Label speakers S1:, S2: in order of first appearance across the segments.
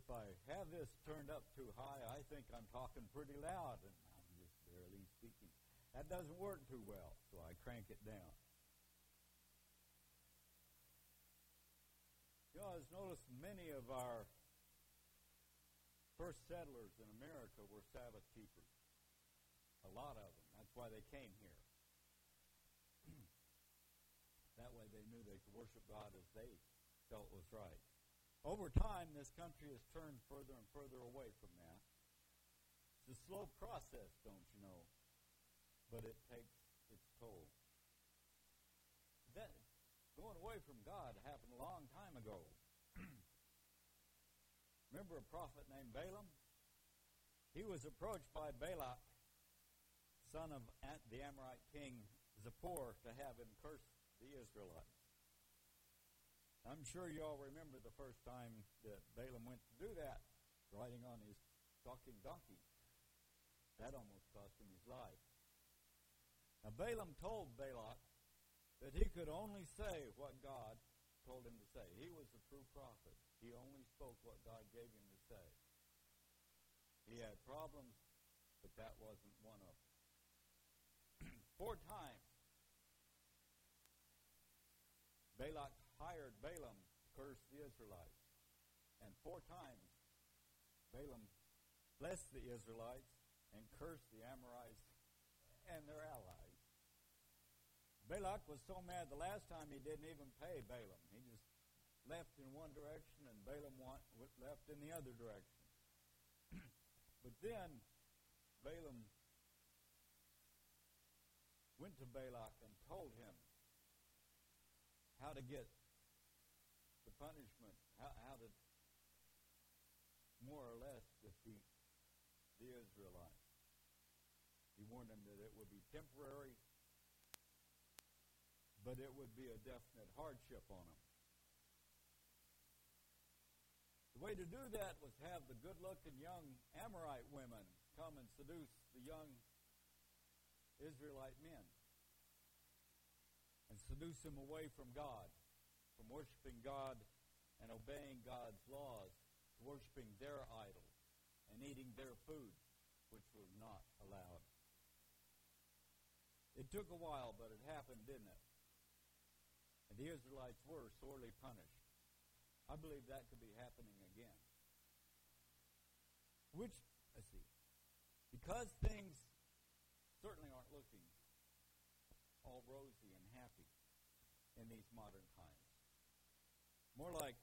S1: if I have this turned up too high, I think I'm talking pretty loud and I'm just barely speaking. That doesn't work too well, so I crank it down. You know, I've noticed many of our first settlers in America were Sabbath keepers. A lot of them. That's why they came here. that way they knew they could worship God as they felt was right. Over time, this country has turned further and further away from that. It's a slow process, don't you know? But it takes its toll. That going away from God happened a long time ago. Remember a prophet named Balaam? He was approached by Balak, son of the Amorite king Zippor, to have him curse the Israelites. I'm sure you all remember the first time that Balaam went to do that, riding on his talking donkey. That almost cost him his life. Now, Balaam told Balak that he could only say what God told him to say. He was a true prophet. He only spoke what God gave him to say. He had problems, but that wasn't one of them. Four times, Balak hired Balaam to curse the Israelites. And four times, Balaam blessed the Israelites and cursed the Amorites and their allies. Balak was so mad the last time he didn't even pay Balaam. He just left in one direction and Balaam went, left in the other direction. but then Balaam went to Balak and told him how to get punishment, how, how to more or less defeat the Israelites. He warned them that it would be temporary, but it would be a definite hardship on them. The way to do that was have the good looking young Amorite women come and seduce the young Israelite men and seduce them away from God from worshiping God and obeying God's laws to worshiping their idols and eating their food, which was not allowed. It took a while, but it happened, didn't it? And the Israelites were sorely punished. I believe that could be happening again. Which, let's see, because things certainly aren't looking all rosy and happy in these modern times. More like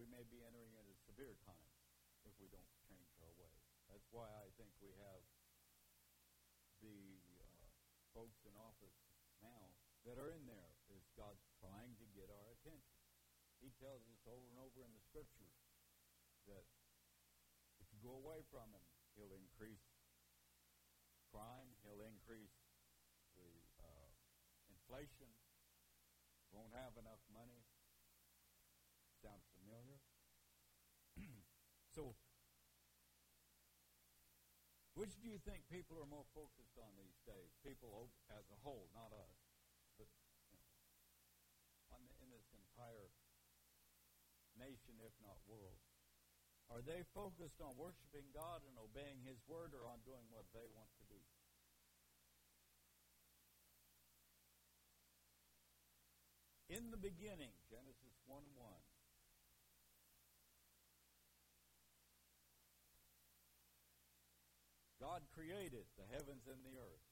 S1: we may be entering into severe times if we don't change our ways. That's why I think we have the uh, folks in office now that are in there is God trying to get our attention. He tells us over and over in the scriptures that if you go away from him, he'll increase crime, he'll increase the uh, inflation, won't have enough money, Sound familiar? so, which do you think people are more focused on these days? People as a whole, not us, but you know, in this entire nation, if not world. Are they focused on worshiping God and obeying His word or on doing what they want to do? In the beginning, Genesis 1 1, God created the heavens and the earth.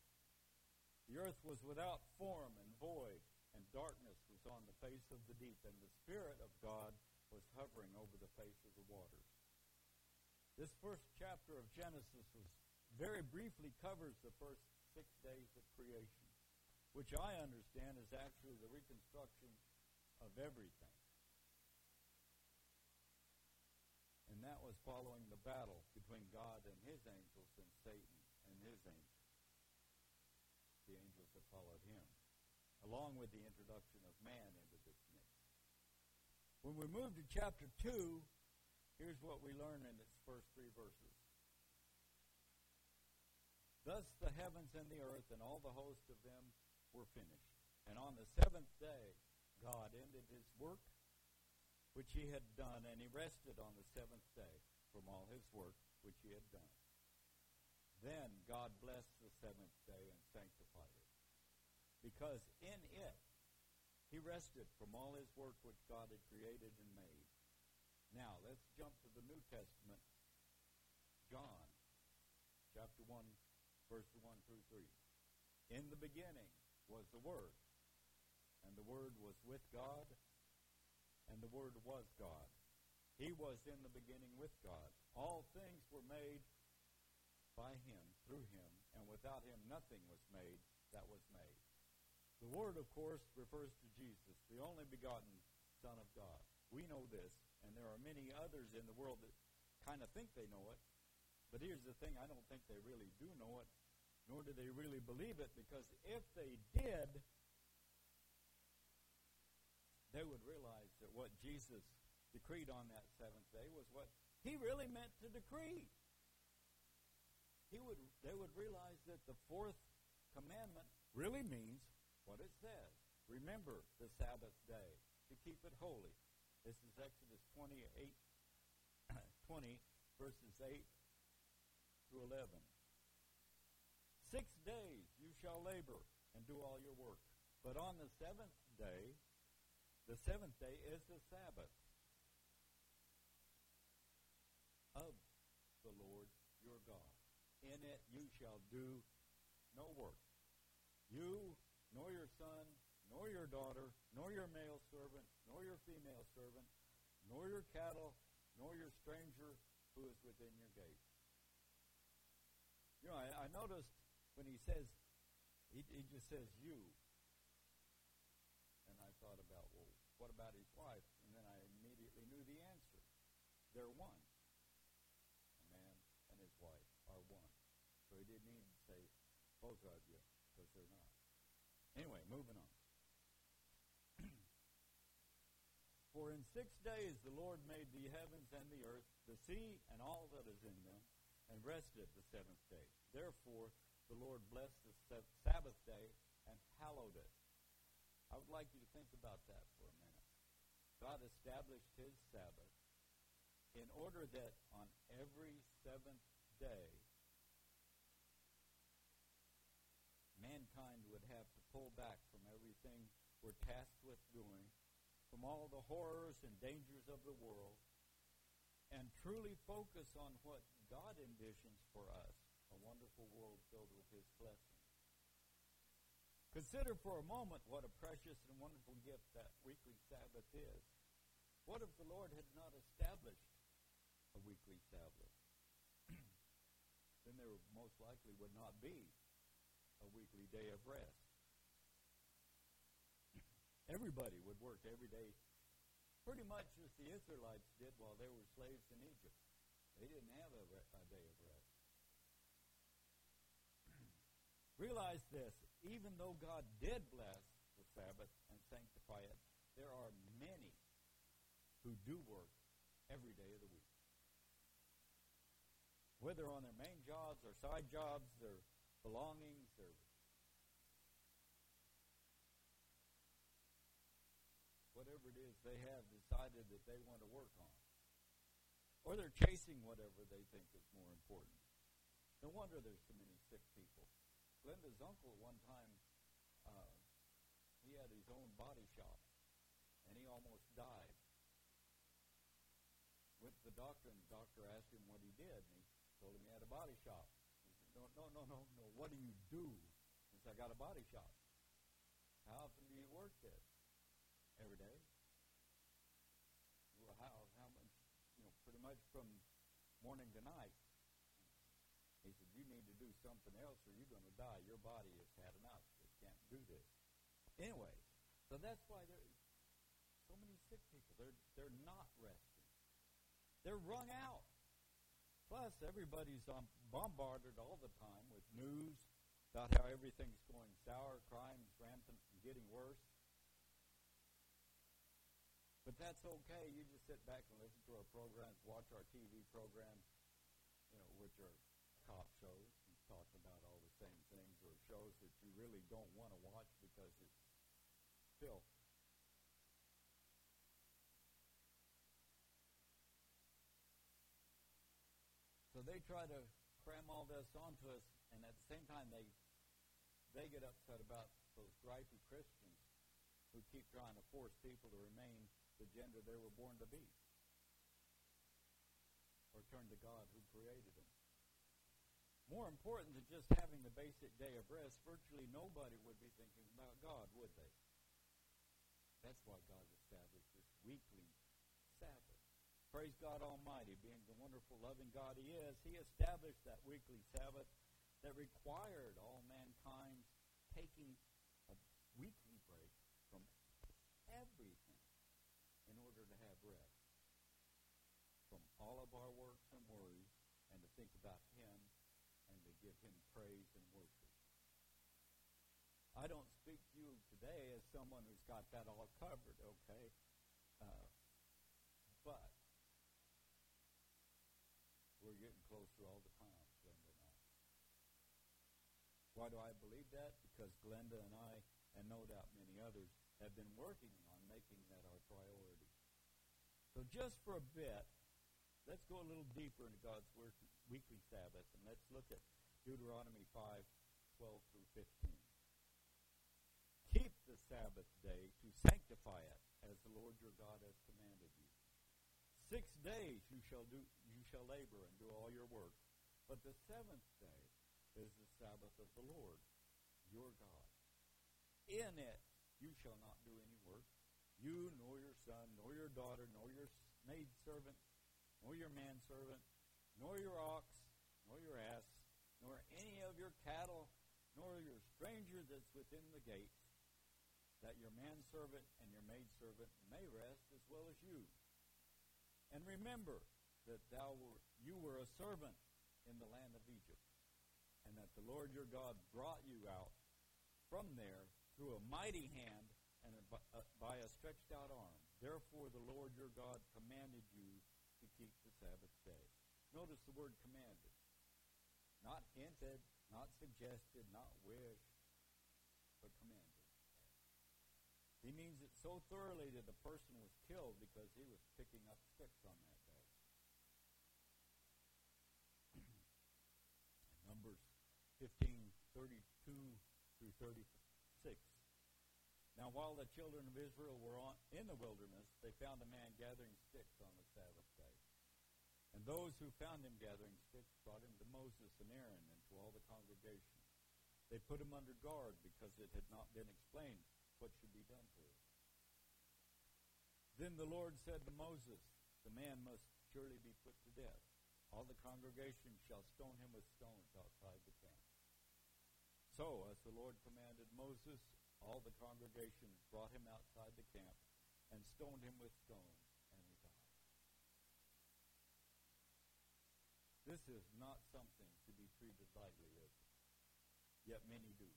S1: The earth was without form and void, and darkness was on the face of the deep, and the Spirit of God was hovering over the face of the waters. This first chapter of Genesis was very briefly covers the first six days of creation, which I understand is actually the reconstruction of everything. And that was following the battle between God and his angels and Satan and his angels. The angels that followed him, along with the introduction of man into this mix. When we move to chapter 2, here's what we learn in its first three verses. Thus the heavens and the earth and all the host of them were finished. And on the seventh day, God ended his work which he had done, and he rested on the seventh day. from all his work which he had done. Then God blessed the seventh day and sanctified because in it he rested from all his work which God had created and made. Now, let's jump to the New Testament. John, chapter 1, verses 1 through 3. In the beginning was the Word, and the Word was with God, and the Word was God. He was in the beginning with God. All things were made by him, through him, and without him nothing was made that was made. The Word, of course, refers to Jesus, the only begotten Son of God. We know this, and there are many others in the world that kind of think they know it. But here's the thing I don't think they really do know it, nor do they really believe it, because if they did, they would realize that what Jesus decreed on that seventh day was what he really meant to decree. He would, they would realize that the fourth commandment really means what it says. Remember the Sabbath day to keep it holy. This is Exodus 28, 20, verses 8 through 11. Six days you shall labor and do all your work. But on the seventh day, the seventh day is the Sabbath of the Lord your God. In it you shall do no work. You, nor your son, nor your daughter, nor your male servant, nor your female servant, nor your cattle, nor your stranger who is within your gate. You know, I, I noticed when he says, he, he just says you. And I thought about, well, what about his wife? And then I immediately knew the answer. They're one. A man and his wife are one. So he didn't even say both of you, because they're not. Anyway, moving on. For in six days the Lord made the heavens and the earth, the sea and all that is in them, and rested the seventh day. Therefore the Lord blessed the Sabbath day and hallowed it. I would like you to think about that for a minute. God established his Sabbath in order that on every seventh day, mankind would have to pull back from everything we're tasked with doing, from all the horrors and dangers of the world, and truly focus on what God envisions for us a wonderful world filled with His blessings. Consider for a moment what a precious and wonderful gift that weekly Sabbath is. What if the Lord had not established a weekly Sabbath? then there most likely would not be a weekly day of rest. Everybody would work every day, pretty much as the Israelites did while they were slaves in Egypt. They didn't have a, re- a day of rest. Realize this even though God did bless the Sabbath and sanctify it, there are many who do work every day of the week. Whether on their main jobs or side jobs, their belongings, their whatever it is they have decided that they want to work on. Or they're chasing whatever they think is more important. No wonder there's so many sick people. Glenda's uncle one time, uh, he had his own body shop, and he almost died. Went to the doctor, and the doctor asked him what he did, and he told him he had a body shop. He said, no, no, no, no, no. What do you do? He said, I got a body shop. How often do you work there? Every day. Well, how, how much? You know, pretty much from morning to night. He said, You need to do something else or you're going to die. Your body has had enough. It can't do this. Anyway, so that's why there's so many sick people. They're, they're not resting, they're wrung out. Plus, everybody's um, bombarded all the time with news about how everything's going sour, crime's rampant and getting worse. But that's okay. You just sit back and listen to our programs, watch our TV programs, you know, which are cop shows and talk about all the same things or shows that you really don't want to watch because it's filth. So they try to cram all this onto us, and at the same time they they get upset about those gripey Christians who keep trying to force people to remain the gender they were born to be, or turn to God who created them. More important than just having the basic day of rest, virtually nobody would be thinking about God, would they? That's why God established this weekly Sabbath. Praise God Almighty, being the wonderful, loving God He is, He established that weekly Sabbath that required all mankind taking a weekly break from everything in order to have rest from all of our works and worries and to think about Him and to give him praise and worship. I don't speak to you today as someone who's got that all covered, okay? Uh, but we're getting closer all the time, Glenda and I. Why do I believe that? Because Glenda and I, and no doubt many others, have been working on making that our priority. So just for a bit, let's go a little deeper into God's weekly Sabbath, and let's look at Deuteronomy 5, 12 through 15. Keep the Sabbath day to sanctify it, as the Lord your God has commanded you. Six days you shall do you shall labor and do all your work, but the seventh day is the Sabbath of the Lord, your God. In it you shall not do any work, you nor your son, nor your daughter, nor your maidservant, nor your manservant, nor your ox, nor your ass, nor any of your cattle, nor your stranger that's within the gates, that your manservant and your maidservant may rest as well as you. And remember that thou were, you were a servant in the land of Egypt, and that the Lord your God brought you out from there through a mighty hand and by a stretched out arm. Therefore, the Lord your God commanded you Sabbath day. Notice the word commanded. Not hinted, not suggested, not wished, but commanded. He means it so thoroughly that the person was killed because he was picking up sticks on that day. Numbers 15, 32 through 36. Now, while the children of Israel were on, in the wilderness, they found a man gathering sticks on the Sabbath. And those who found him gathering sticks brought him to Moses and Aaron and to all the congregation. They put him under guard because it had not been explained what should be done to him. Then the Lord said to Moses, The man must surely be put to death. All the congregation shall stone him with stones outside the camp. So, as the Lord commanded Moses, all the congregation brought him outside the camp and stoned him with stones. This is not something to be treated lightly, is it? Yet many do.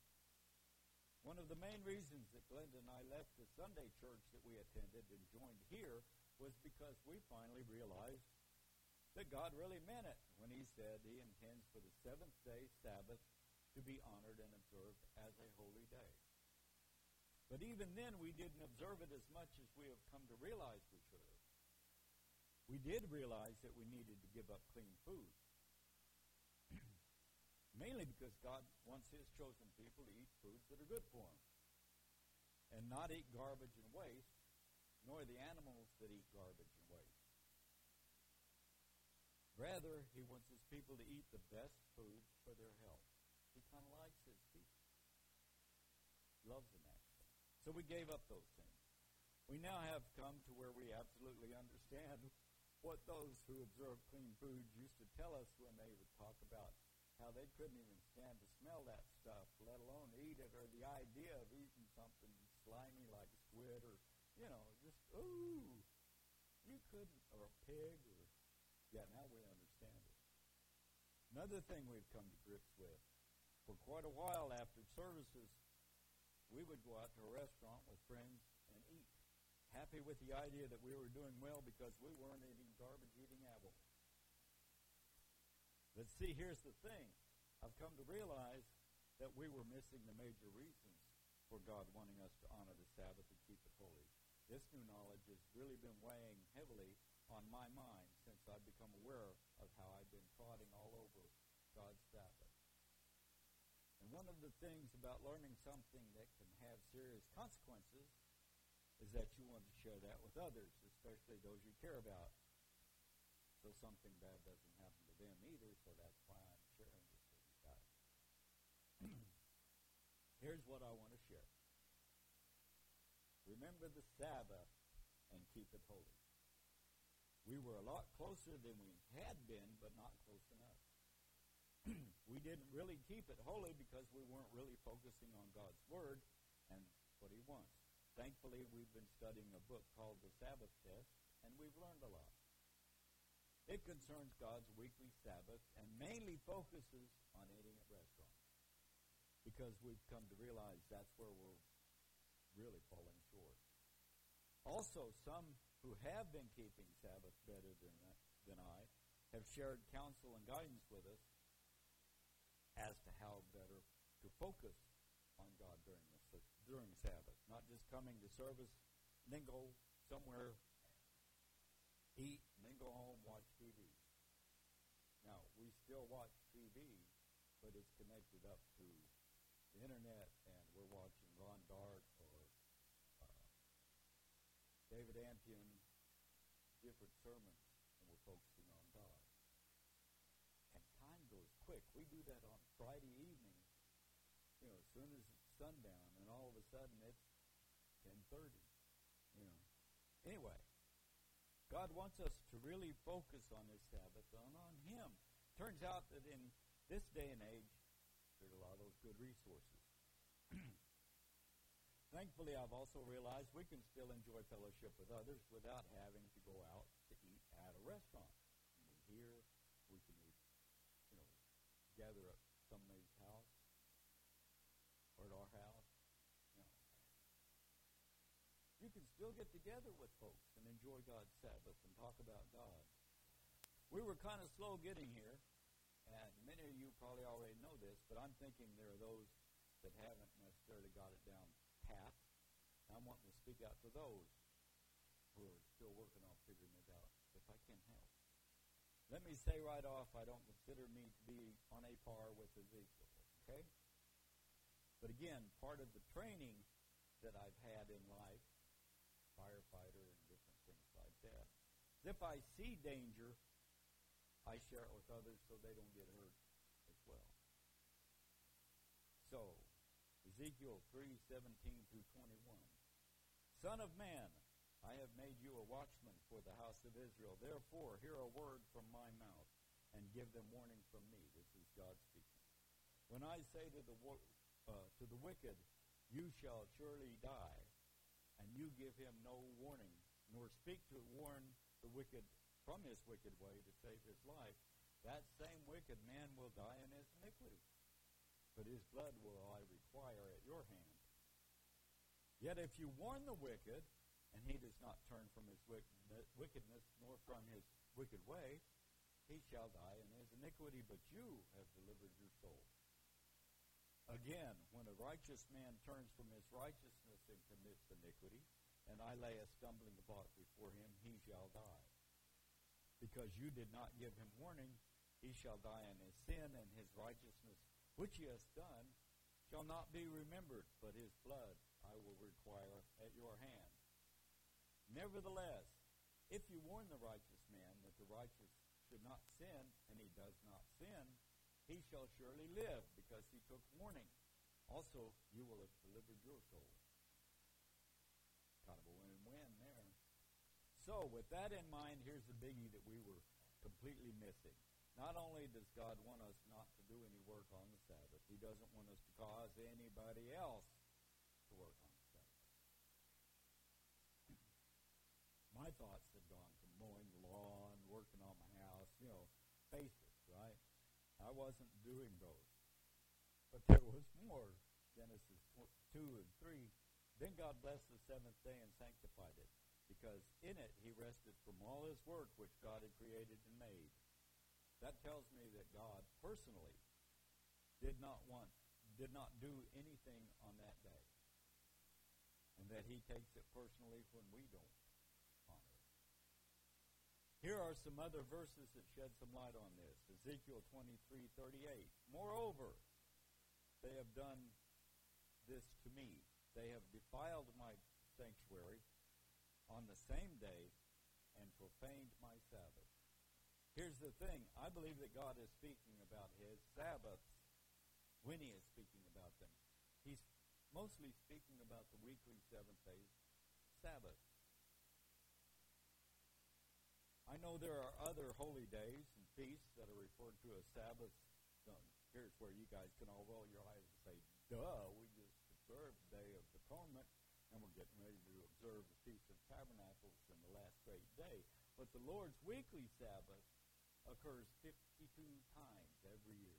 S1: One of the main reasons that Glenda and I left the Sunday church that we attended and joined here was because we finally realized that God really meant it when He said He intends for the seventh day Sabbath to be honored and observed as a holy day. But even then, we didn't observe it as much as we have come to realize we should. We did realize that we needed to give up clean food. Mainly because God wants His chosen people to eat foods that are good for them. And not eat garbage and waste, nor the animals that eat garbage and waste. Rather, He wants His people to eat the best food for their health. He kind of likes His people. Loves them, actually. So we gave up those things. We now have come to where we absolutely understand what those who observe clean foods used to tell us when they would talk about how they couldn't even stand to smell that stuff, let alone eat it, or the idea of eating something slimy like squid, or you know, just ooh, you couldn't, or a pig, or yeah. Now we understand it. Another thing we've come to grips with, for quite a while after services, we would go out to a restaurant with friends happy with the idea that we were doing well because we weren't eating garbage, eating apples. But see, here's the thing. I've come to realize that we were missing the major reasons for God wanting us to honor the Sabbath and keep it holy. This new knowledge has really been weighing heavily on my mind since I've become aware of how I've been trotting all over God's Sabbath. And one of the things about learning something that can have serious consequences is that you want to share that with others, especially those you care about. So something bad doesn't happen to them either, so that's why I'm sharing this with you guys. Here's what I want to share. Remember the Sabbath and keep it holy. We were a lot closer than we had been, but not close enough. we didn't really keep it holy because we weren't really focusing on God's Word and what He wants. Thankfully, we've been studying a book called The Sabbath Test, and we've learned a lot. It concerns God's weekly Sabbath and mainly focuses on eating at restaurants because we've come to realize that's where we're really falling short. Also, some who have been keeping Sabbath better than, than I have shared counsel and guidance with us as to how better to focus on God during the, during Sabbath, not just coming to service, go somewhere, eat, and then go home, watch TV. Now, we still watch TV, but it's connected up to the internet, and we're watching Ron Dart or uh, David Antion different sermons, and we're focusing on God. And time goes quick. We do that on Friday evening, you know, as soon as it's sundown, and all of a sudden it's 10.30, you know. Anyway, God wants us to really focus on this Sabbath and on Him. Turns out that in this day and age, there's a lot of those good resources. Thankfully, I've also realized we can still enjoy fellowship with others without having to go out to eat at a restaurant. Here, we can you know, gather at somebody's house or at our house. You, know. You can still get together with folks and enjoy God's Sabbath and talk about God. We were kind of slow getting here, and many of you probably already know this, but I'm thinking there are those that haven't necessarily got it down path. I'm wanting to speak out to those who are still working on figuring it out if I can help. Let me say right off, I don't consider me to be on a par with Ezekiel, okay? But again, part of the training that I've had in life, firefighter and different things like that, if I see danger, I share it with others so they don't get hurt as well. So, Ezekiel 3 17 through 21. Son of man, I have made you a watchman for the house of Israel. Therefore, hear a word from my mouth and give them warning from me. This is God speaking. When I say to the, uh, to the wicked, You shall surely die, and you give him no warning, nor speak to warn the wicked from his wicked way to save his life, that same wicked man will die in his iniquity but his blood will I require at your hand. Yet if you warn the wicked, and he does not turn from his wickedness nor from his wicked way, he shall die in his iniquity, but you have delivered your soul. Again, when a righteous man turns from his righteousness and commits iniquity, and I lay a stumbling block before him, he shall die. Because you did not give him warning, he shall die in his sin, and his righteousness which he has done shall not be remembered, but his blood I will require at your hand. Nevertheless, if you warn the righteous man that the righteous should not sin, and he does not sin, he shall surely live, because he took warning. Also, you will have delivered your soul. Kind of a win-win there. So, with that in mind, here's the biggie that we were completely missing. Not only does God want us not to do any work on the Sabbath, He doesn't want us to cause anybody else to work on the Sabbath. my thoughts had gone from mowing the lawn, working on my house, you know, basics, right? I wasn't doing those. But there was more. Genesis 2 and 3. Then God blessed the seventh day and sanctified it, because in it he rested from all his work which God had created and made. That tells me that God personally did not want, did not do anything on that day. And that he takes it personally when we don't honor. Here are some other verses that shed some light on this. Ezekiel 23 38. Moreover, they have done this to me. They have defiled my sanctuary on the same day and profaned my Sabbath. Here's the thing I believe that God is speaking about his Sabbaths when he is speaking about them. He's mostly speaking about the weekly seventh day Sabbath. I know there are other holy days and feasts that are referred to as Sabbaths. Here's where you guys can all roll your eyes and say, duh, we just observed the Day of Atonement, and we're getting ready to observe the Feast of Tabernacles in the last great day. But the Lord's weekly Sabbath occurs 52 times every year.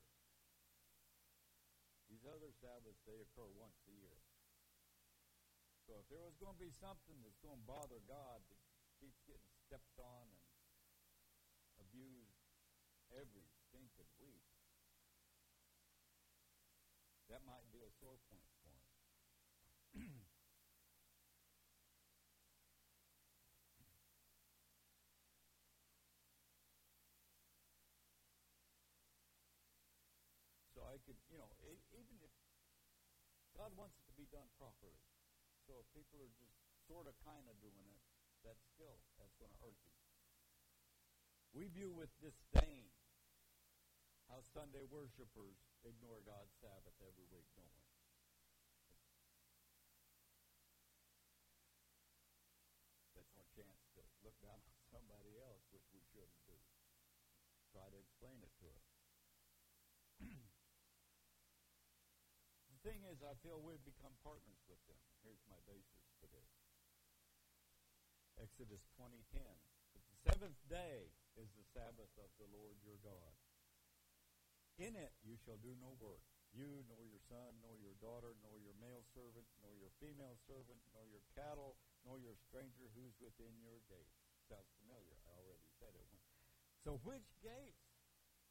S1: These other Sabbaths, they occur once a year. So if there was going to be something that's going to bother God that keeps getting stepped on and abused every stinking week, that might be a sore point for him. so I could, you know, even if God wants it to be done properly. So if people are just sort of kind of doing it, that's still, that's going to hurt you. We view with disdain how Sunday worshipers ignore God's Sabbath every week, don't we? That's our chance to look down on somebody else, which we shouldn't do. Try to explain it to us. Thing is, I feel we've become partners with them. Here's my basis for this. Exodus 20:10. But the seventh day is the Sabbath of the Lord your God. In it you shall do no work, you, nor your son, nor your daughter, nor your male servant, nor your female servant, nor your cattle, nor your stranger who's within your gates. Sounds familiar. I already said it. So which gates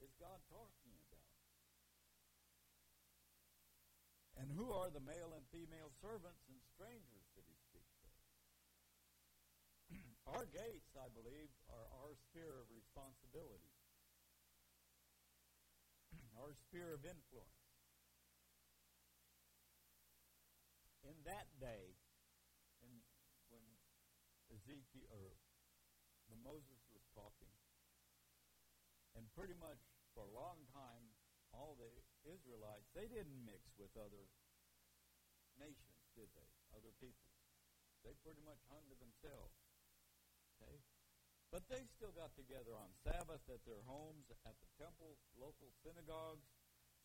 S1: is God talking about? And who are the male and female servants and strangers that he speaks of? our gates, I believe, are our sphere of responsibility our sphere of influence. In that day, in, when Ezekiel or when Moses was talking, and pretty much for a long time, all the Israelites they didn't mix with other nations, did they? Other people. They pretty much hung to themselves. Okay? But they still got together on Sabbath at their homes, at the temple, local synagogues.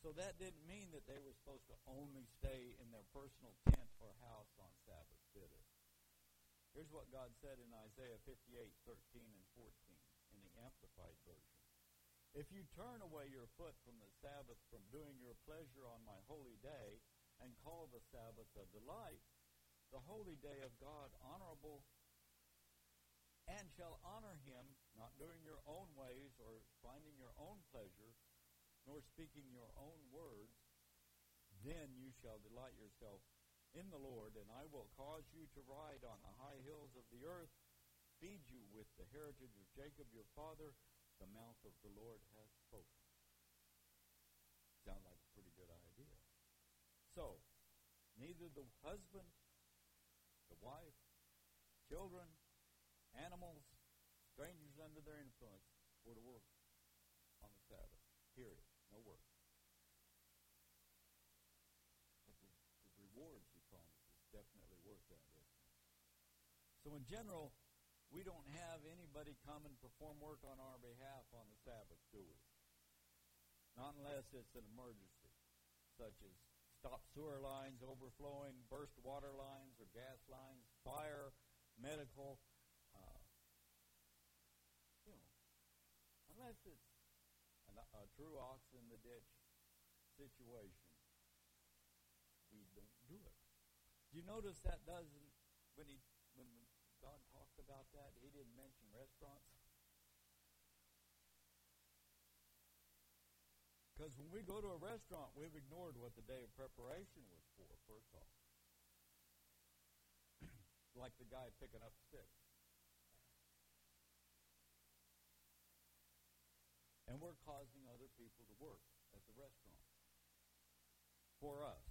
S1: So that didn't mean that they were supposed to only stay in their personal tent or house on Sabbath, did it? Here's what God said in Isaiah 58, 13 and 14 in the Amplified Version. If you turn away your foot from the Sabbath from doing your pleasure on my holy day and call the Sabbath a delight, the holy day of God honorable and shall honor him, not doing your own ways or finding your own pleasure, nor speaking your own words, then you shall delight yourself in the Lord, and I will cause you to ride on the high hills of the earth, feed you with the heritage of Jacob your father, the mouth of the Lord has spoken. Sound like a pretty good idea. So, neither the husband, the wife, children, animals, strangers under their influence, were to work on the Sabbath. Period. No work. But the, the rewards he promises definitely worth that? So in general, we don't have anybody come and perform work on our behalf on the Sabbath, do we? Not unless it's an emergency, such as stop sewer lines overflowing, burst water lines or gas lines, fire, medical, uh, You know, unless it's a, a true ox in the ditch situation, we don't do it. Do you notice that doesn't when he when talked about that, he didn't mention restaurants? Because when we go to a restaurant, we've ignored what the day of preparation was for, first off. like the guy picking up sticks. And we're causing other people to work at the restaurant for us.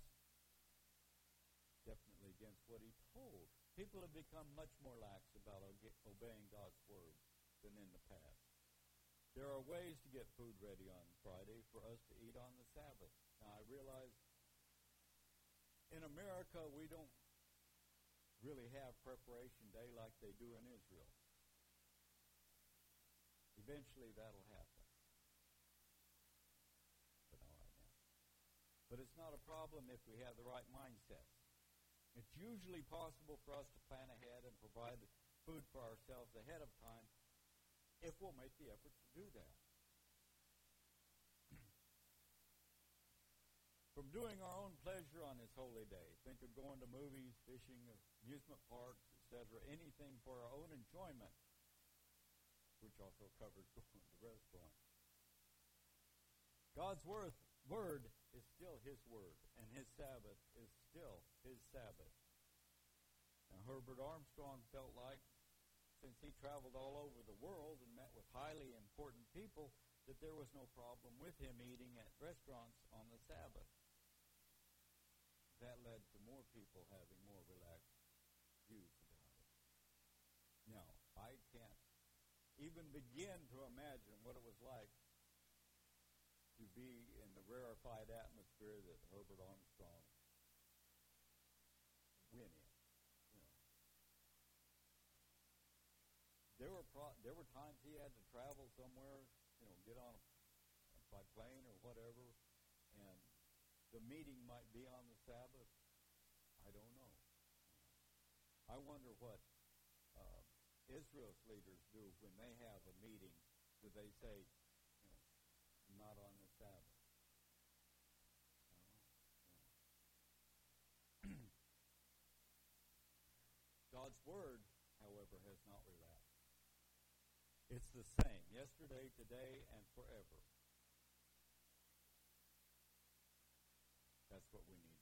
S1: Definitely against what he told. People have become much more lax about obeying God's word than in the past. There are ways to get food ready on Friday for us to eat on the Sabbath. Now, I realize in America we don't really have preparation day like they do in Israel. Eventually that'll happen. But not right now. But it's not a problem if we have the right mindset. It's usually possible for us to plan ahead and provide food for ourselves ahead of time if we'll make the effort to do that. From doing our own pleasure on this holy day, think of going to movies, fishing, amusement parks, etc., anything for our own enjoyment, which also covers going to the restaurant. God's word, word is still His word, and His Sabbath is still His Sabbath. Now, Herbert Armstrong felt like, since he traveled all over the world and met with highly important people, that there was no problem with him eating at restaurants on the Sabbath. That led to more people having more relaxed views about it. Now, I can't even begin to imagine what it was like to be in the rarefied atmosphere that Herbert Armstrong went in. You know. There were pro- there were times he had to travel somewhere, you know, get on a, by plane or whatever, and the meeting might be on the Sabbath. I don't know. I wonder what uh, Israel's leaders do when they have a meeting. Do they say, you know, not on the Sabbath? God's word, however, has not. It's the same yesterday, today, and forever. That's what we need